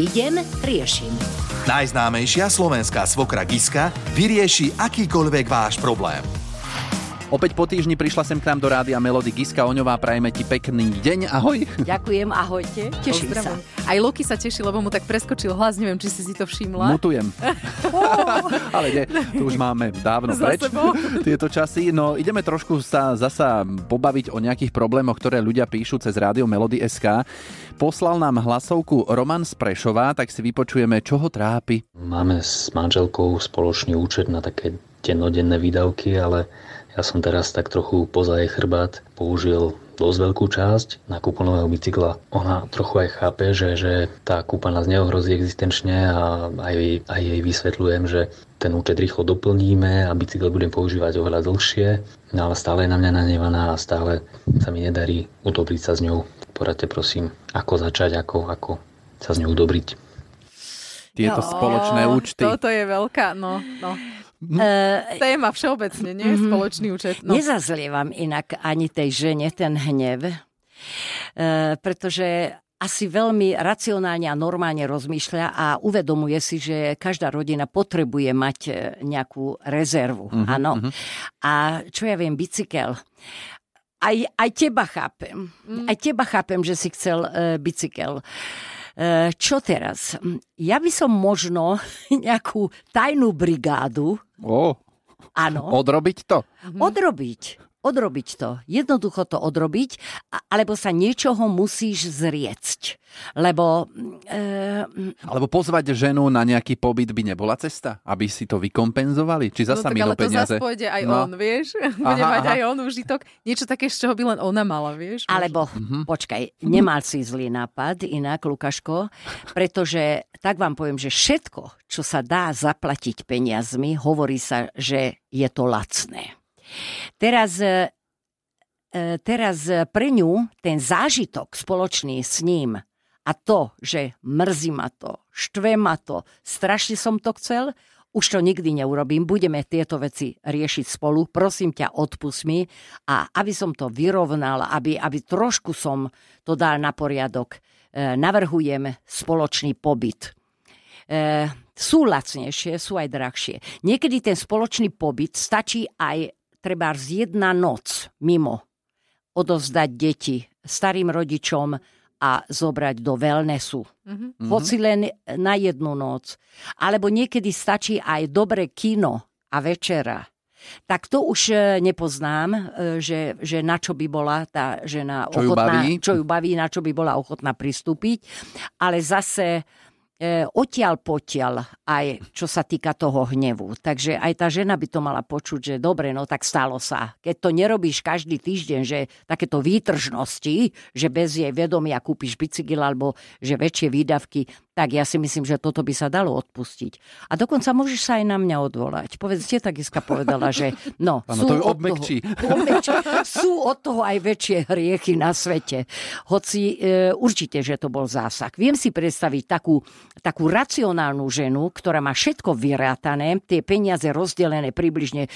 Idem, riešim. Najznámejšia slovenská svokra Giska vyrieši akýkoľvek váš problém. Opäť po týždni prišla sem k nám do rádia Melody Giska Oňová, prajeme ti pekný deň, ahoj. Ďakujem, ahojte, teším sa. Aj Loki sa teší, lebo mu tak preskočil hlas, neviem, či si si to všimla. Mutujem. Ale nie, tu už máme dávno Za preč sebou. tieto časy. No ideme trošku sa zasa pobaviť o nejakých problémoch, ktoré ľudia píšu cez rádio Melody SK. Poslal nám hlasovku Roman z Prešova, tak si vypočujeme, čo ho trápi. Máme s manželkou spoločný účet na také dennodenné výdavky, ale ja som teraz tak trochu poza jej chrbát použil dosť veľkú časť na kúpu nového bicykla. Ona trochu aj chápe, že, že tá kúpa nás neohrozí existenčne a aj, aj jej vysvetľujem, že ten účet rýchlo doplníme a bicykel budem používať oveľa dlhšie, no ale stále je na mňa nanevaná a stále sa mi nedarí udobriť sa s ňou. Poradte prosím, ako začať, ako, ako sa s ňou udobriť. Tieto No, spoločné účty. Toto je veľká, no, no. E, Téma všeobecne, nie? Mhm. Spoločný účet. No. Nezazlievam inak ani tej žene ten hnev, e, pretože asi veľmi racionálne a normálne rozmýšľa a uvedomuje si, že každá rodina potrebuje mať e, nejakú rezervu. Mhm, Áno. mhm. A čo ja viem, bicykel. Aj, aj teba chápem. Mm. Aj teba chápem, že si chcel e, bicykel. E, čo teraz? Ja by som možno nejakú tajnú brigádu, Ó, áno, odrobiť to? odrobiť. Odrobiť to. Jednoducho to odrobiť, alebo sa niečoho musíš zriecť. Lebo... E, Alebo pozvať ženu na nejaký pobyt by nebola cesta? Aby si to vykompenzovali? Či No zasa tak minú ale to peniaze? zase pôjde aj No. on, vieš? Bude Aha, mať aha. aj on užitok. Niečo také, z čoho by len ona mala, vieš? alebo, Mhm. počkaj, nemal si zlý nápad, inak, Lukaško, pretože tak vám poviem, že všetko, čo sa dá zaplatiť peniazmi, hovorí sa, že je to lacné. Teraz, e, e, teraz pre ňu ten zážitok spoločný s ním a to, že mrzí ma to, štve ma to, strašne som to chcel, už to nikdy neurobím, budeme tieto veci riešiť spolu, prosím ťa, odpust mi a aby som to vyrovnal, aby, aby trošku som to dal na poriadok, e, navrhujem spoločný pobyt. E, sú lacnejšie, sú aj drahšie. Niekedy ten spoločný pobyt stačí aj treba z jedna noc mimo odovzdať deti starým rodičom a zobrať do wellnessu. Mhm. Hoci len na jednu noc. Alebo niekedy stačí aj dobré kino a večera. Tak to už e, nepoznám, e, že, že na čo by bola tá žena Čo ju ochotná, baví? čo ju baví, na čo by bola ochotná pristúpiť. Ale zase odtiaľ potiaľ aj čo sa týka toho hnevu. Takže aj tá žena by to mala počuť, že dobre, no tak stalo sa. Keď to nerobíš každý týždeň, že takéto výtržnosti, že bez jej vedomia kúpiš bicykel alebo že väčšie výdavky, tak ja si myslím, že toto by sa dalo odpustiť. A dokonca môžeš sa aj na mňa odvolať. Povedzte, tak Iska povedala, že no, Áno, sú, to od obmekčí. Toho, obmekčí. sú od toho aj väčšie hriechy na svete. Hoci e, určite, že to bol zásah. Viem si predstaviť takú, takú racionálnu ženu, ktorá má všetko vyrátané, tie peniaze rozdelené približne e,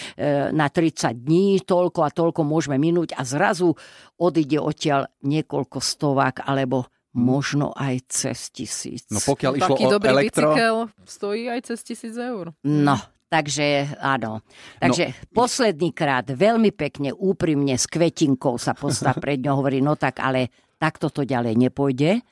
na 30 dní, toľko a toľko môžeme minúť a zrazu odíde odtiaľ niekoľko stovák alebo možno aj cez tisíc. No pokiaľ išlo Taký o dobrý elektro... bicykel stojí aj cez tisíc eur. No, takže áno. Takže no. posledný krát veľmi pekne, úprimne s kvetinkou sa postav pred ňou, hovorí, no tak ale takto to ďalej nepôjde. E,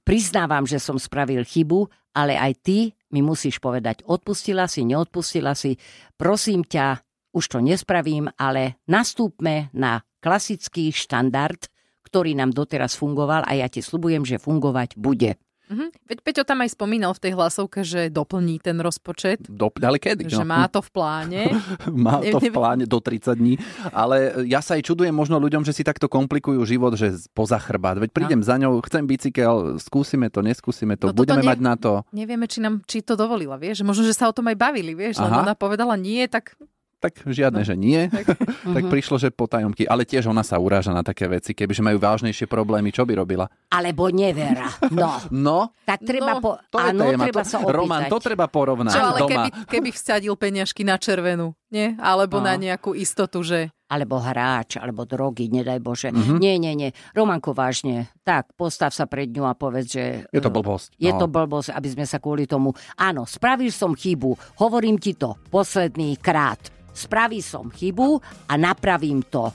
priznávam, že som spravil chybu, ale aj ty mi musíš povedať, odpustila si, neodpustila si, prosím ťa, už to nespravím, ale nastúpme na klasický štandard, ktorý nám doteraz fungoval a ja ti slubujem, že fungovať bude. Mhm. Veď Peťo tam aj spomínal v tej hlasovke, že doplní ten rozpočet. Do, ale kedy? Že no? má to v pláne. Má to v pláne do 30 dní, ale ja sa aj čudujem možno ľuďom, že si takto komplikujú život, že poza chrbát. Veď prídem za ňou, chcem bicykel, skúsime to, neskúsime to, No budeme ne- mať na to. Nevieme, či nám či to dovolila, vieš? Že Možno, že sa o tom aj bavili, vieš? Len Aha. ona povedala nie, tak Tak žiadne, No. že nie. Tak. tak prišlo, že potajomky. Ale tiež ona sa uráža na také veci. Kebyže majú vážnejšie problémy, čo by robila? Alebo nevera. No, No, tak treba No, po... to je áno, téma. treba to, sa opýtať. Roman, to treba porovnať čo, ale doma. keby, keby vsadil peňažky na červenú. Nie? Alebo No. na nejakú istotu, že alebo hráč, alebo drogy, nedaj Bože. Mm-hmm. Nie, nie, nie. Romanko, vážne. Tak, postav sa pred ňu a povedz, že... Je to blbosť. Je no. to blbosť, aby sme sa kvôli tomu... Áno, spravil som chybu. Hovorím ti to posledný krát. Spravil som chybu a napravím to.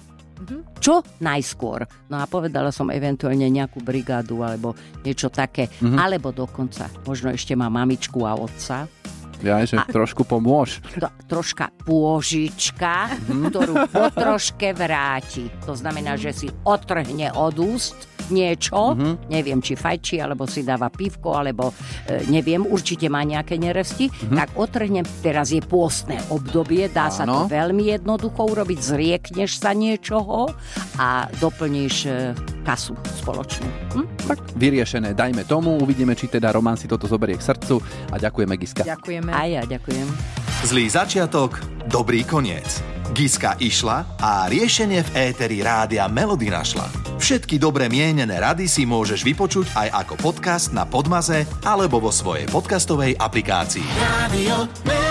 Čo najskôr? No a povedala som eventuálne nejakú brigádu alebo niečo také. Alebo dokonca, možno ešte má mamičku a otca. Ja, že trošku pomôž. to, troška pôžička, ktorú po troške vráti. To znamená, že si otrhne od úst niečo, neviem, či fajčí, alebo si dáva pivko, alebo e, neviem, určite má nejaké neresti, tak otrhnem, teraz je pôstne obdobie, dá sa to Áno. veľmi jednoducho urobiť, zriekneš sa niečoho a doplníš e, kasu spoločnú. Hm? Tak vyriešené, dajme tomu, uvidíme, či teda Roman si toto zoberie k srdcu a ďakujeme Giska. ďakujeme. A ja ďakujem. Zlý začiatok, dobrý koniec. Giska išla a riešenie v éteri rádia Melody našla. Všetky dobre mienené rady si môžeš vypočuť aj ako podcast na Podmaze alebo vo svojej podcastovej aplikácii. Radio Melody.